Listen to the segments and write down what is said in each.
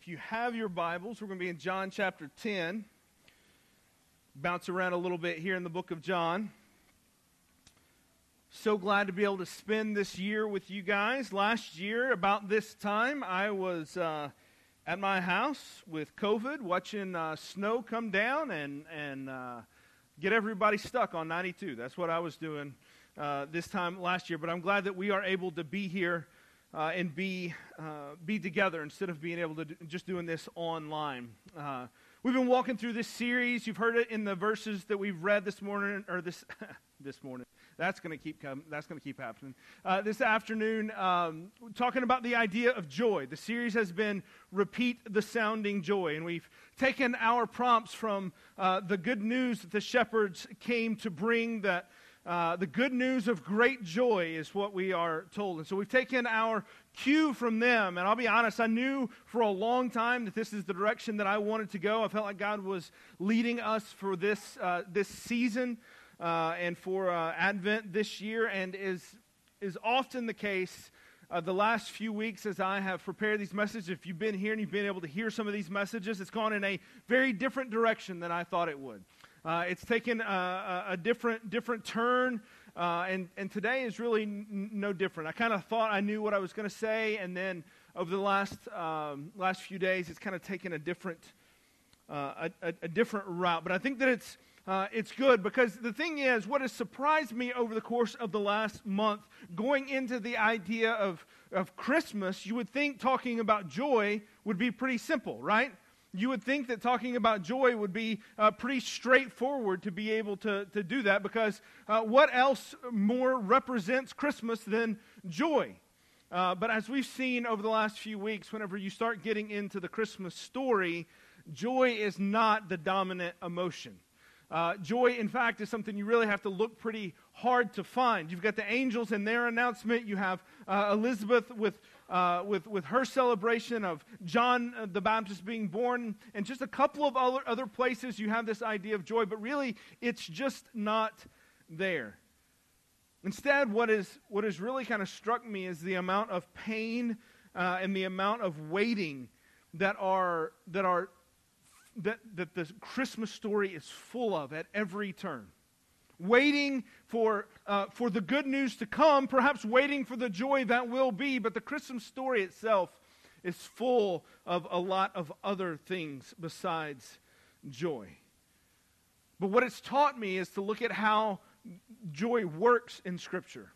If you have your Bibles, we're going to be in John chapter 10. Bounce around a little bit here in the book of John. So glad to be able to spend this year with you guys. Last year, about this time, I was uh, at my house with COVID, watching uh, snow come down and, and uh, get everybody stuck on 92. That's what I was doing uh, this time last year. But I'm glad that we are able to be here uh, and be, uh, be together instead of being able to do, just doing this online. Uh, we've been walking through this series. You've heard it in the verses that we've read this morning, or this, this morning. That's going to keep coming. That's going to keep happening. Uh, this afternoon, um, talking about the idea of joy. The series has been "Repeat the Sounding Joy," and we've taken our prompts from uh, the good news that the shepherds came to bring. That uh, the good news of great joy is what we are told. And so we've taken our cue from them. And I'll be honest, I knew for a long time that this is the direction that I wanted to go. I felt like God was leading us for this, uh, this season uh, and for uh, Advent this year. And is, is often the case. Uh, the last few weeks, as I have prepared these messages, if you've been here and you've been able to hear some of these messages, it's gone in a very different direction than I thought it would. Uh, it's taken a, a, different, different turn, uh, and, and today is really n- no different. I kind of thought I knew what I was going to say, and then over the last, um, last few days, it's kind of taken a different, uh, a, a, different route. But I think that it's, uh, it's good because the thing is, what has surprised me over the course of the last month, going into the idea of, of Christmas, you would think talking about joy would be pretty simple, right? You would think that talking about joy would be uh, pretty straightforward to be able to, to do that because uh, what else more represents Christmas than joy? Uh, but as we've seen over the last few weeks, whenever you start getting into the Christmas story, joy is not the dominant emotion. Uh, joy, in fact, is something you really have to look pretty hard to find. You've got the angels and their announcement. You have uh, Elizabeth with uh, with, with her celebration of John uh, the Baptist being born, and just a couple of other, other places you have this idea of joy, but really it's just not there. Instead, what, is, what has really kind of struck me is the amount of pain uh, and the amount of waiting that are, that are that, that the Christmas story is full of at every turn waiting for, uh, for the good news to come, perhaps waiting for the joy that will be. But the Christmas story itself is full of a lot of other things besides joy. But what it's taught me is to look at how joy works in Scripture.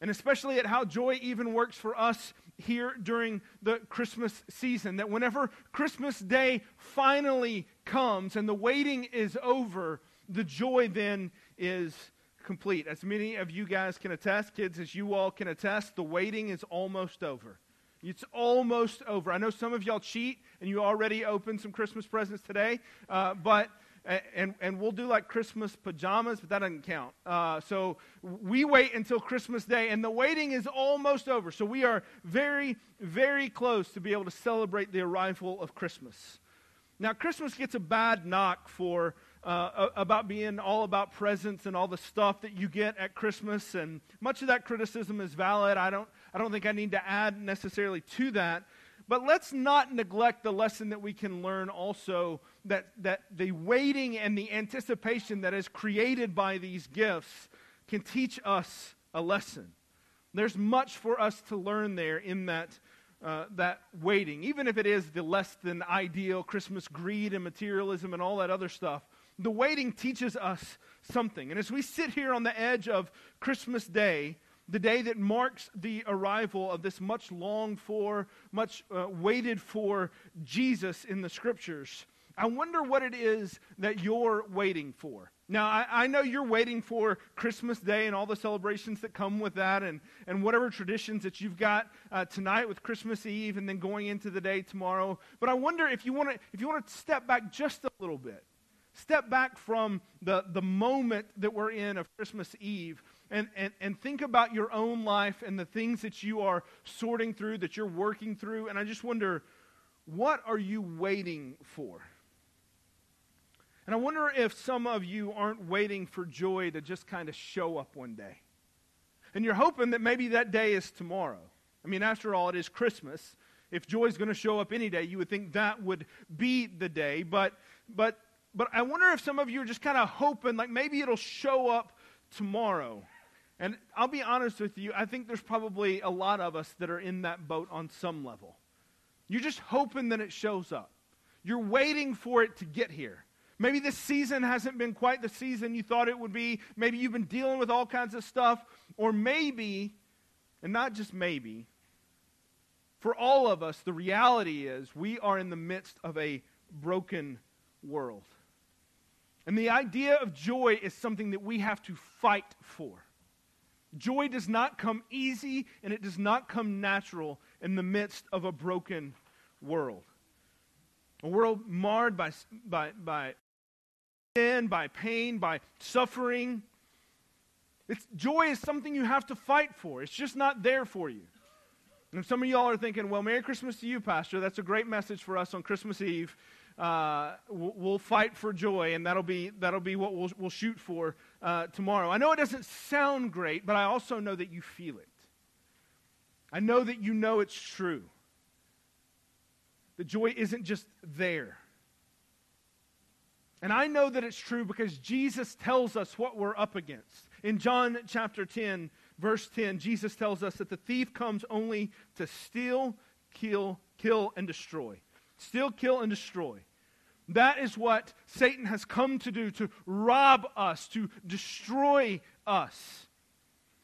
And especially at how joy even works for us here during the Christmas season. That whenever Christmas Day finally comes and the waiting is over, the joy then is complete. As many of you guys can attest, kids, as you all can attest, the waiting is almost over. It's almost over. I know some of y'all cheat and you already opened some Christmas presents today, uh, but and, and we'll do like Christmas pajamas, but that doesn't count. Uh, so we wait until Christmas Day, and the waiting is almost over. So we are very, very close to be able to celebrate the arrival of Christmas. Now, Christmas gets a bad knock for uh, about being all about presents and all the stuff that you get at Christmas, and much of that criticism is valid. I don't, I don't think I need to add necessarily to that. But let's not neglect the lesson that we can learn also that, that the waiting and the anticipation that is created by these gifts can teach us a lesson. There's much for us to learn there in that, uh, that waiting, even if it is the less than ideal Christmas greed and materialism and all that other stuff the waiting teaches us something. And as we sit here on the edge of Christmas Day, the day that marks the arrival of this much longed for, much uh, waited for Jesus in the scriptures, I wonder what it is that you're waiting for. Now, I, I, know you're waiting for Christmas Day and all the celebrations that come with that, and, and whatever traditions that you've got uh, tonight with Christmas Eve and then going into the day tomorrow. But I wonder if you want to if you want to step back just a little bit Step back from the, the moment that we're in of Christmas Eve and, and, and think about your own life and the things that you are sorting through, that you're working through. And I just wonder, what are you waiting for? And I wonder if some of you aren't waiting for joy to just kind of show up one day. And you're hoping that maybe that day is tomorrow. I mean, after all, it is Christmas. If joy is going to show up any day, you would think that would be the day. But, but, but I wonder if some of you are just kind of hoping, like maybe it'll show up tomorrow. And I'll be honest with you, I think there's probably a lot of us that are in that boat on some level. You're just hoping that it shows up. You're waiting for it to get here. Maybe this season hasn't been quite the season you thought it would be. Maybe you've been dealing with all kinds of stuff. Or maybe, and not just maybe, for all of us, the reality is we are in the midst of a broken world. And the idea of joy is something that we have to fight for. Joy does not come easy and it does not come natural in the midst of a broken world. A world marred by, by, by sin, by pain, by suffering. It's, joy is something you have to fight for. It's just not there for you. And some of y'all are thinking, well, Merry Christmas to you, Pastor. That's a great message for us on Christmas Eve. Uh, we'll, fight for joy, and that'll be, that'll be what we'll, we'll shoot for uh, tomorrow. I know it doesn't sound great, but I also know that you feel it. I know that you know it's true. The joy isn't just there. And I know that it's true because Jesus tells us what we're up against. In John chapter 10, verse 10, Jesus tells us that the thief comes only to steal, kill, kill, and destroy. Steal, kill, and destroy. That is what Satan has come to do to rob us, to destroy us.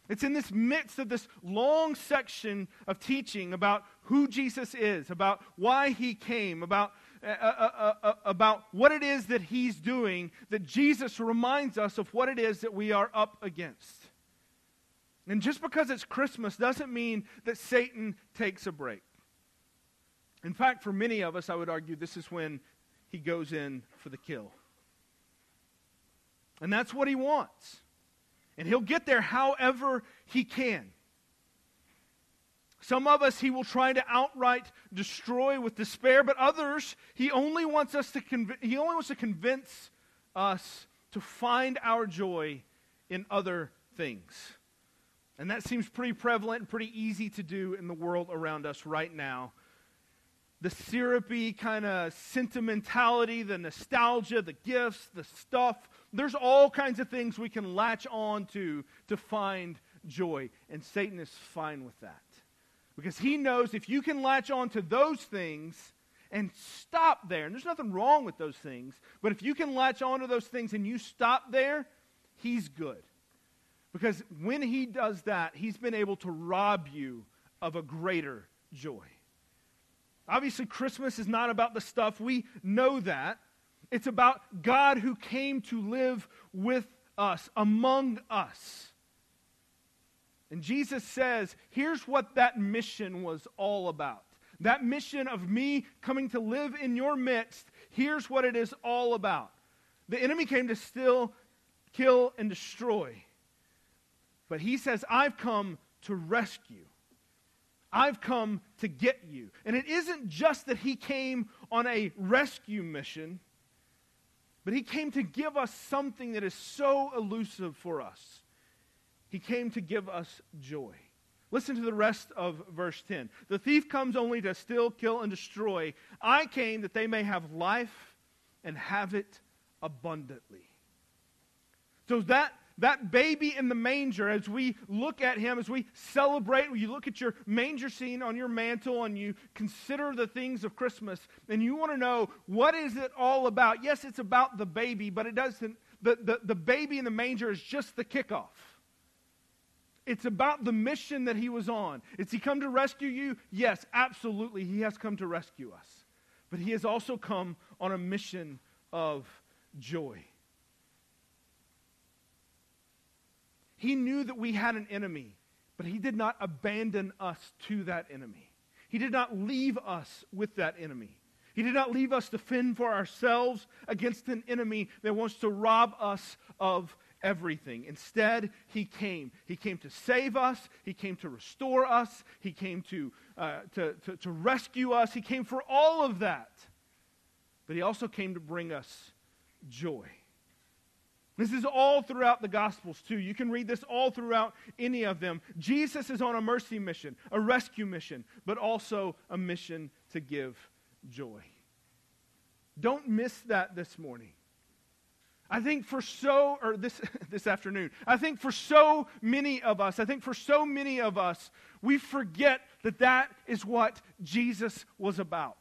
It's in this midst of this long section of teaching about who Jesus is, about why he came, about, uh, uh, uh, uh about what it is that he's doing, that Jesus reminds us of what it is that we are up against. And just because it's Christmas doesn't mean that Satan takes a break. In fact, for many of us, I would argue this is when he goes in for the kill. And that's what he wants. And he'll get there however he can. Some of us he will try to outright destroy with despair, but others he only wants us to conv- he only wants to convince us to find our joy in other things. And that seems pretty prevalent and pretty easy to do in the world around us right now. The syrupy kind of sentimentality, the nostalgia, the gifts, the stuff. There's all kinds of things we can latch on to to find joy. And Satan is fine with that. Because he knows if you can latch on to those things and stop there, and there's nothing wrong with those things, but if you can latch on to those things and you stop there, he's good. Because when he does that, he's been able to rob you of a greater joy. Obviously, Christmas is not about the stuff. We know that. It's about God who came to live with us, among us. And Jesus says, here's what that mission was all about. That mission of me coming to live in your midst, here's what it is all about. The enemy came to steal, kill, and destroy. But he says, I've come to rescue. I've come to get you. And it isn't just that he came on a rescue mission, but he came to give us something that is so elusive for us. He came to give us joy. Listen to the rest of verse 10. The thief comes only to steal, kill, and destroy. I came that they may have life and have it abundantly. So that that baby in the manger, as we look at him, as we celebrate, you look at your manger scene on your mantle and you consider the things of Christmas, and you want to know what is it all about? Yes, it's about the baby, but it doesn't, the, the, the baby in the manger is just the kickoff. It's about the mission that he was on. Is he come to rescue you? Yes, absolutely. He has come to rescue us. But he has also come on a mission of joy. He knew that we had an enemy, but he did not abandon us to that enemy. He did not leave us with that enemy. He did not leave us to fend for ourselves against an enemy that wants to rob us of everything. Instead, he came. He came to save us. He came to restore us. He came to, uh, to, to, to rescue us. He came for all of that. But he also came to bring us joy. This is all throughout the Gospels, too. You can read this all throughout any of them. Jesus is on a mercy mission, a rescue mission, but also a mission to give joy. Don't miss that this morning. I think for so, or this, this afternoon, I think for so many of us, I think for so many of us, we forget that that is what Jesus was about.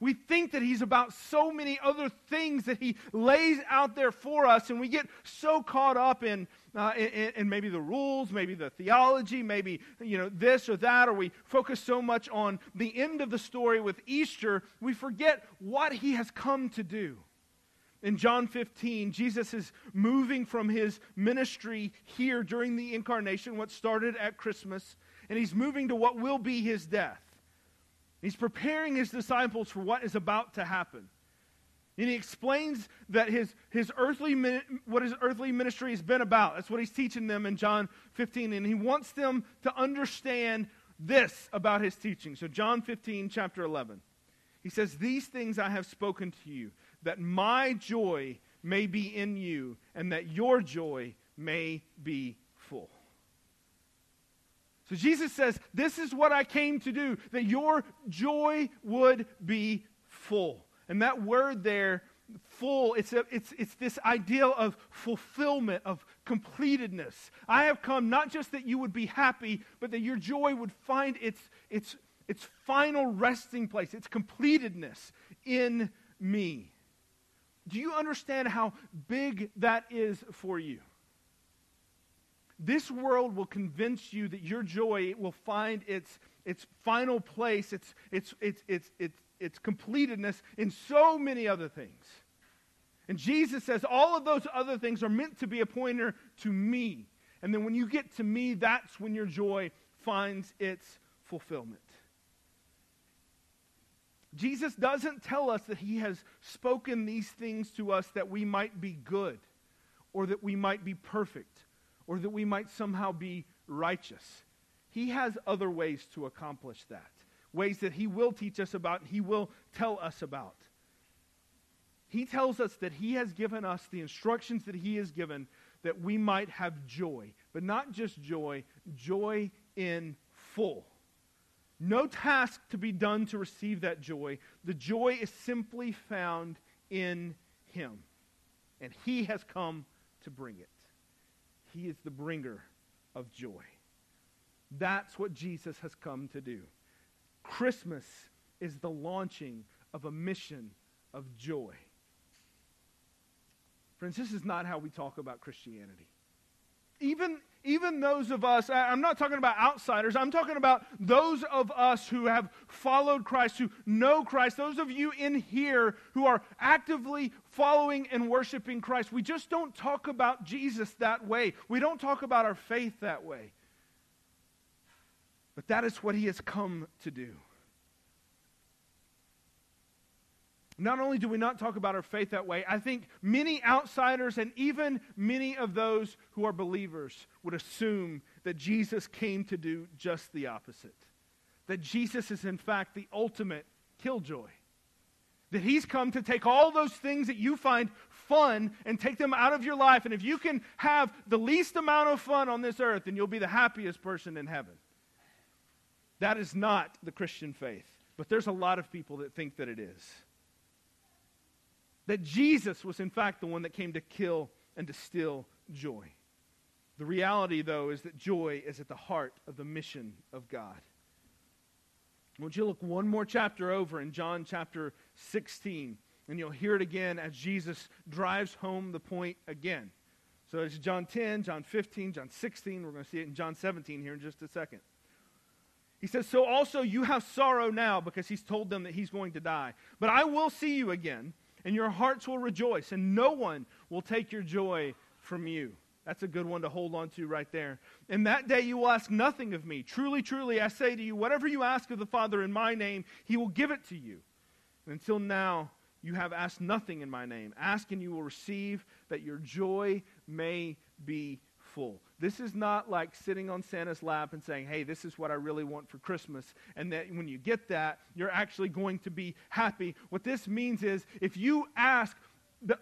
We think that he's about so many other things that he lays out there for us, and we get so caught up in, uh, in, in, maybe the rules, maybe the theology, maybe you know this or that, or we focus so much on the end of the story with Easter, we forget what he has come to do. In John 15, Jesus is moving from his ministry here during the incarnation, what started at Christmas, and he's moving to what will be his death. He's preparing his disciples for what is about to happen. And he explains that his, his earthly, what his earthly ministry has been about. That's what he's teaching them in John 15. And he wants them to understand this about his teaching. So, John 15, chapter 11. He says, These things I have spoken to you, that my joy may be in you, and that your joy may be full. So Jesus says, This is what I came to do, that your joy would be full. And that word there, full, it's, a, it's, it's this ideal of fulfillment, of completedness. I have come not just that you would be happy, but that your joy would find its, its, its final resting place, its completedness in me. Do you understand how big that is for you? This world will convince you that your joy will find its, its final place, its, its, its, its, its, its completedness in so many other things. And Jesus says all of those other things are meant to be a pointer to me. And then when you get to me, that's when your joy finds its fulfillment. Jesus doesn't tell us that he has spoken these things to us that we might be good or that we might be perfect or that we might somehow be righteous. He has other ways to accomplish that, ways that He will teach us about, He will tell us about. He tells us that He has given us the instructions that He has given that we might have joy, but not just joy, joy in full. No task to be done to receive that joy. The joy is simply found in Him. And He has come to bring it. He is the bringer of joy. That's what Jesus has come to do. Christmas is the launching of a mission of joy. Friends, this is not how we talk about Christianity. Even, even those of us, I'm not talking about outsiders, I'm talking about those of us who have followed Christ, who know Christ, those of you in here who are actively following and worshiping Christ. We just don't talk about Jesus that way. We don't talk about our faith that way. But that is what he has come to do. Not only do we not talk about our faith that way, I think many outsiders and even many of those who are believers would assume that Jesus came to do just the opposite. That Jesus is, in fact, the ultimate killjoy. That he's come to take all those things that you find fun and take them out of your life. And if you can have the least amount of fun on this earth, then you'll be the happiest person in heaven. That is not the Christian faith. But there's a lot of people that think that it is that Jesus was, in fact, the one that came to kill and to steal joy. The reality, though, is that joy is at the heart of the mission of God. Want you look one more chapter over in John chapter 16, and you'll hear it again as Jesus drives home the point again. So it's John 10, John 15, John 16. We're going to see it in John 17 here in just a second. He says, So also you have sorrow now because he's told them that he's going to die. But I will see you again and your hearts will rejoice, and no one will take your joy from you. That's a good one to hold on to right there. In that day you will ask nothing of me. Truly, truly, I say to you, whatever you ask of the Father in my name, he will give it to you. And until now, you have asked nothing in my name. Ask and you will receive, that your joy may be full. This is not like sitting on Santa's lap and saying, hey, this is what I really want for Christmas. And that when you get that, you're actually going to be happy. What this means is if you ask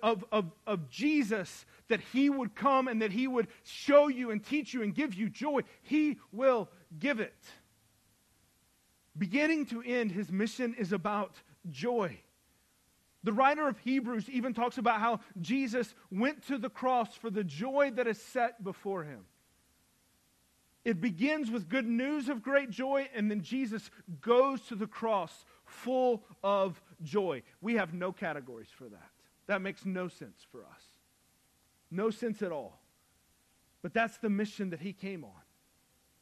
of, of, of Jesus, that he would come and that he would show you and teach you and give you joy, he will give it. Beginning to end, his mission is about joy. The writer of Hebrews even talks about how Jesus went to the cross for the joy that is set before him. It begins with good news of great joy, and then Jesus goes to the cross full of joy. We have no categories for that. That makes no sense for us. No sense at all. But that's the mission that he came on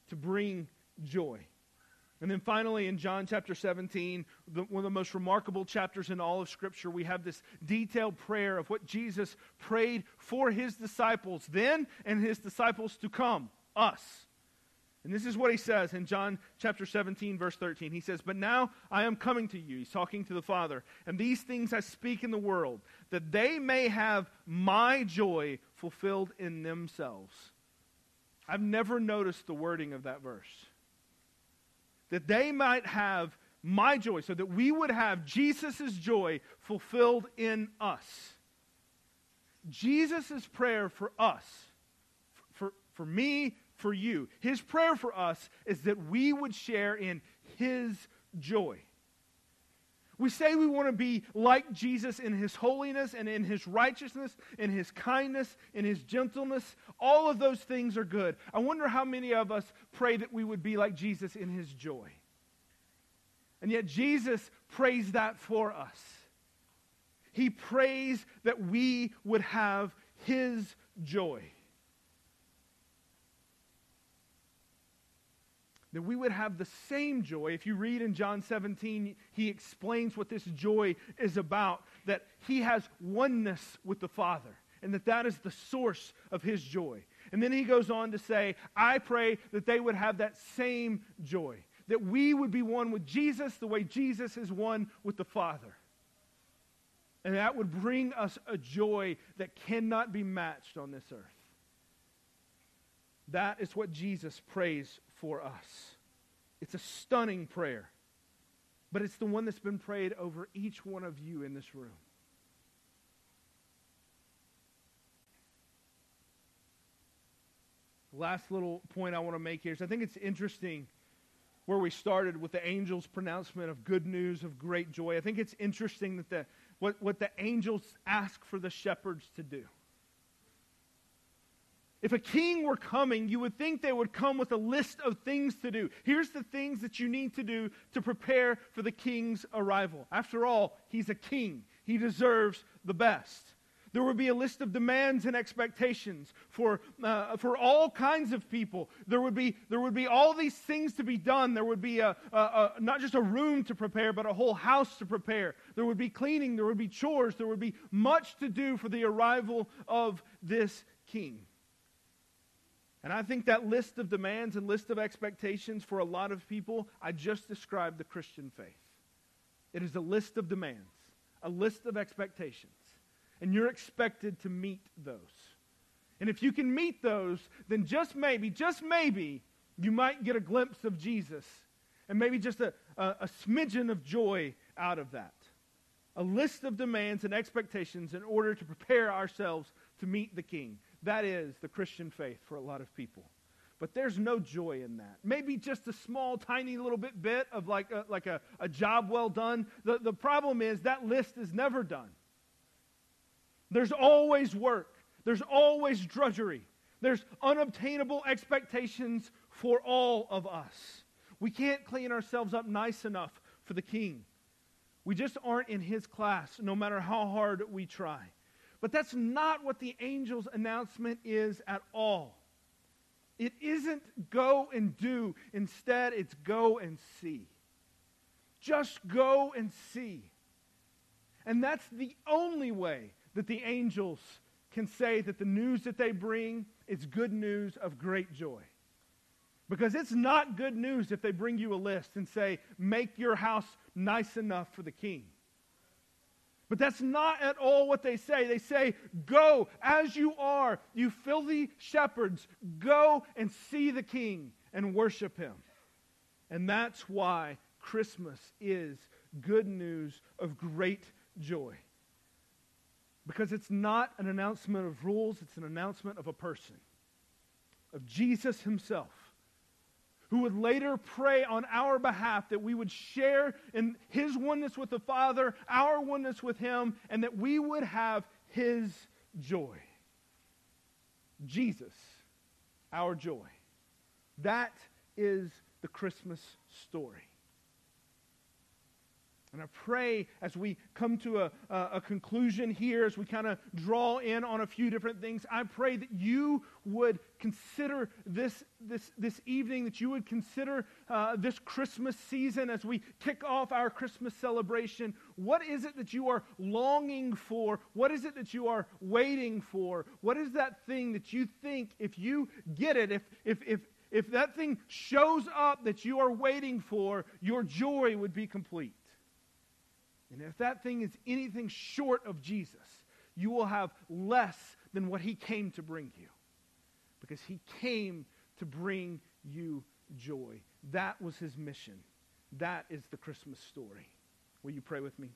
to bring joy. And then finally, in John chapter 17, the, one of the most remarkable chapters in all of Scripture, we have this detailed prayer of what Jesus prayed for his disciples then and his disciples to come, us. And this is what he says in John chapter 17, verse 13. He says, But now I am coming to you. He's talking to the Father. And these things I speak in the world, that they may have my joy fulfilled in themselves. I've never noticed the wording of that verse. That they might have my joy, so that we would have Jesus' joy fulfilled in us. Jesus' prayer for us, for, for me, for you. His prayer for us is that we would share in his joy. We say we want to be like Jesus in his holiness and in his righteousness, in his kindness, in his gentleness. All of those things are good. I wonder how many of us pray that we would be like Jesus in his joy. And yet Jesus prays that for us. He prays that we would have his joy. That we would have the same joy. If you read in John 17, he explains what this joy is about, that he has oneness with the Father, and that that is the source of his joy. And then he goes on to say, I pray that they would have that same joy, that we would be one with Jesus the way Jesus is one with the Father. And that would bring us a joy that cannot be matched on this earth. That is what Jesus prays for us. It's a stunning prayer, but it's the one that's been prayed over each one of you in this room. Last little point I want to make here is I think it's interesting where we started with the angel's pronouncement of good news, of great joy. I think it's interesting that the, what, what the angels ask for the shepherds to do. If a king were coming, you would think they would come with a list of things to do. Here's the things that you need to do to prepare for the king's arrival. After all, he's a king, he deserves the best. There would be a list of demands and expectations for, uh, for all kinds of people. There would, be, there would be all these things to be done. There would be a, a, a, not just a room to prepare, but a whole house to prepare. There would be cleaning. There would be chores. There would be much to do for the arrival of this king. And I think that list of demands and list of expectations for a lot of people, I just described the Christian faith. It is a list of demands, a list of expectations. And you're expected to meet those. And if you can meet those, then just maybe, just maybe, you might get a glimpse of Jesus and maybe just a, a, a smidgen of joy out of that. A list of demands and expectations in order to prepare ourselves to meet the King. That is the Christian faith for a lot of people. But there's no joy in that. Maybe just a small, tiny little bit bit of like a, like a, a job well done. The, the problem is that list is never done. There's always work. There's always drudgery. There's unobtainable expectations for all of us. We can't clean ourselves up nice enough for the king. We just aren't in his class, no matter how hard we try. But that's not what the angel's announcement is at all. It isn't go and do. Instead, it's go and see. Just go and see. And that's the only way that the angels can say that the news that they bring is good news of great joy. Because it's not good news if they bring you a list and say, make your house nice enough for the king. But that's not at all what they say. They say, Go as you are, you filthy shepherds, go and see the king and worship him. And that's why Christmas is good news of great joy. Because it's not an announcement of rules, it's an announcement of a person, of Jesus himself, who would later pray on our behalf that we would share in his oneness with the Father, our oneness with him, and that we would have his joy. Jesus, our joy. That is the Christmas story. And I pray as we come to a, a, conclusion here, as we kind of draw in on a few different things, I pray that you would consider this, this, this evening, that you would consider uh, this Christmas season as we kick off our Christmas celebration. What is it that you are longing for? What is it that you are waiting for? What is that thing that you think, if you get it, if, if, if, if that thing shows up that you are waiting for, your joy would be complete? And if that thing is anything short of Jesus, you will have less than what he came to bring you. Because he came to bring you joy. That was his mission. That is the Christmas story. Will you pray with me?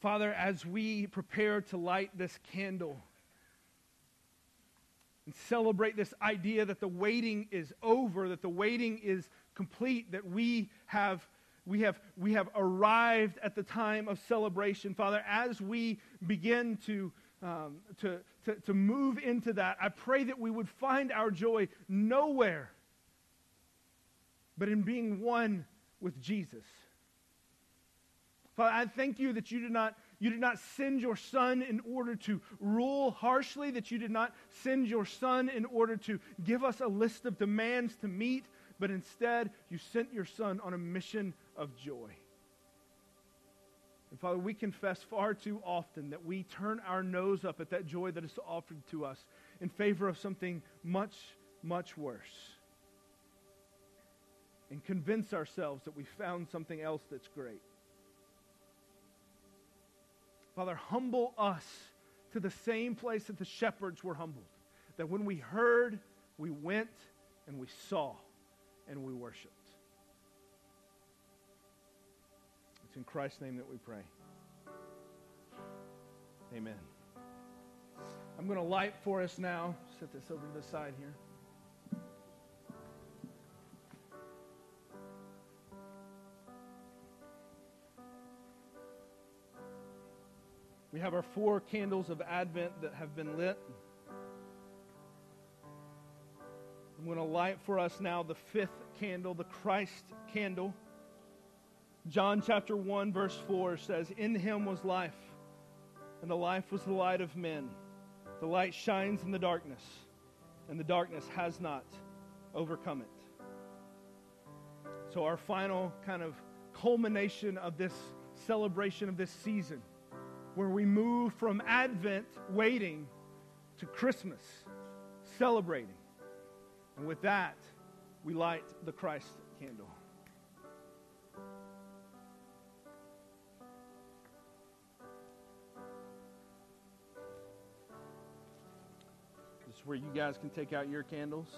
Father, as we prepare to light this candle and celebrate this idea that the waiting is over, that the waiting is complete, that we have, we have, we have arrived at the time of celebration. Father, as we begin to, um, to, to, to move into that, I pray that we would find our joy nowhere but in being one with Jesus. Father, I thank you that you did not you did not send your son in order to rule harshly, that you did not send your son in order to give us a list of demands to meet, but instead you sent your Son on a mission of joy. And Father, we confess far too often that we turn our nose up at that joy that is offered to us in favor of something much, much worse. And convince ourselves that we found something else that's great. Father, humble us to the same place that the shepherds were humbled. That when we heard, we went and we saw and we worshiped. In Christ's name that we pray. Amen. I'm going to light for us now. Set this over to the side here. We have our four candles of Advent that have been lit. I'm going to light for us now the fifth candle, the Christ candle. John chapter 1, verse 4 says, In him was life, and the life was the light of men. The light shines in the darkness, and the darkness has not overcome it. So, our final kind of culmination of this celebration of this season, where we move from Advent waiting to Christmas celebrating. And with that, we light the Christ candle. Where you guys can take out your candles.